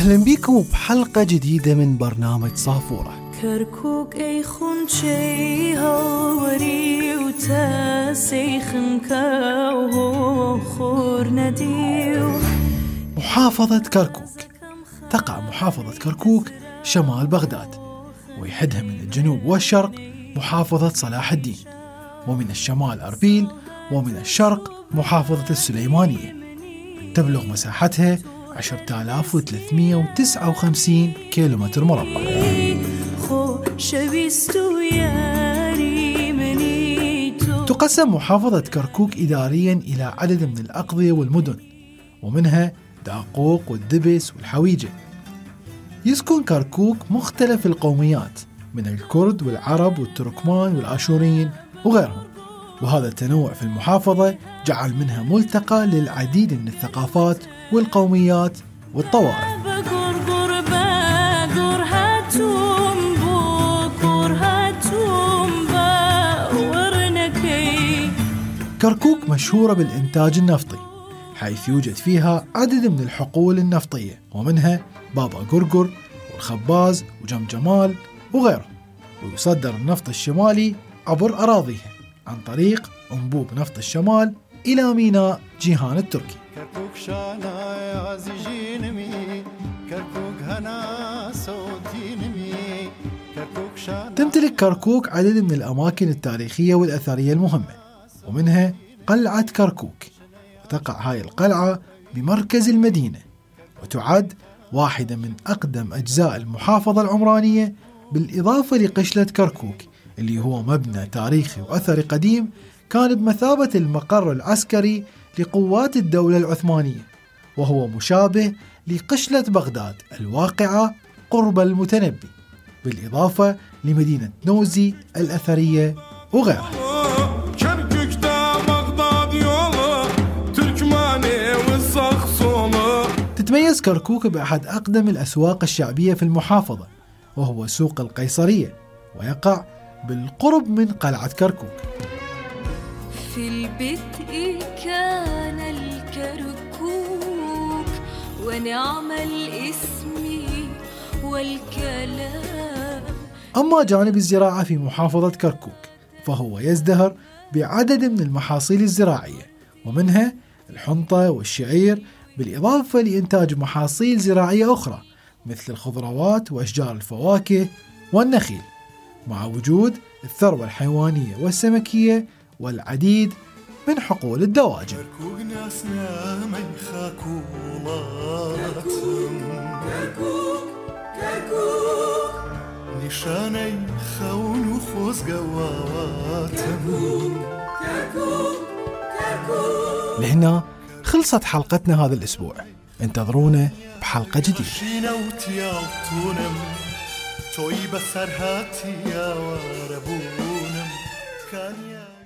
أهلا بكم بحلقة جديدة من برنامج صافورة. كركوك أي خنشي هوري وتاسيخن كاو خور نديو محافظة كركوك. تقع محافظة كركوك شمال بغداد ويحدها من الجنوب والشرق محافظة صلاح الدين ومن الشمال أربيل ومن الشرق محافظة السليمانية. تبلغ مساحتها 10359 كيلومتر مربع. تقسم محافظة كركوك إداريا إلى عدد من الأقضية والمدن ومنها داقوق والدبس والحويجة. يسكن كركوك مختلف القوميات من الكرد والعرب والتركمان والآشوريين وغيرهم. وهذا التنوع في المحافظة جعل منها ملتقى للعديد من الثقافات والقوميات والطوائف كركوك مشهورة بالإنتاج النفطي حيث يوجد فيها عدد من الحقول النفطية ومنها بابا قرقر والخباز وجمجمال وغيره ويصدر النفط الشمالي عبر أراضيها. عن طريق أنبوب نفط الشمال إلى ميناء جيهان التركي. تمتلك كركوك عدد من الأماكن التاريخية والأثرية المهمة ومنها قلعة كركوك. وتقع هاي القلعة بمركز المدينة وتعد واحدة من أقدم أجزاء المحافظة العمرانية بالإضافة لقشلة كركوك. اللي هو مبنى تاريخي وأثري قديم كان بمثابة المقر العسكري لقوات الدولة العثمانية وهو مشابه لقشلة بغداد الواقعة قرب المتنبي بالإضافة لمدينة نوزي الأثرية وغيرها. تتميز كركوك بأحد أقدم الأسواق الشعبية في المحافظة وهو سوق القيصرية ويقع بالقرب من قلعة كركوك. في البدء كان الكركوك؟ ونعم الاسم والكلام. أما جانب الزراعة في محافظة كركوك فهو يزدهر بعدد من المحاصيل الزراعية ومنها الحنطة والشعير بالإضافة لإنتاج محاصيل زراعية أخرى مثل الخضروات وأشجار الفواكه والنخيل. مع وجود الثروة الحيوانية والسمكية والعديد من حقول الدواجن نشاني خون وخوز قواتم لهنا خلصت حلقتنا هذا الأسبوع. انتظرونا بحلقة جديدة. تۆی بەسەر هاتییاوارە بوونم. کانیا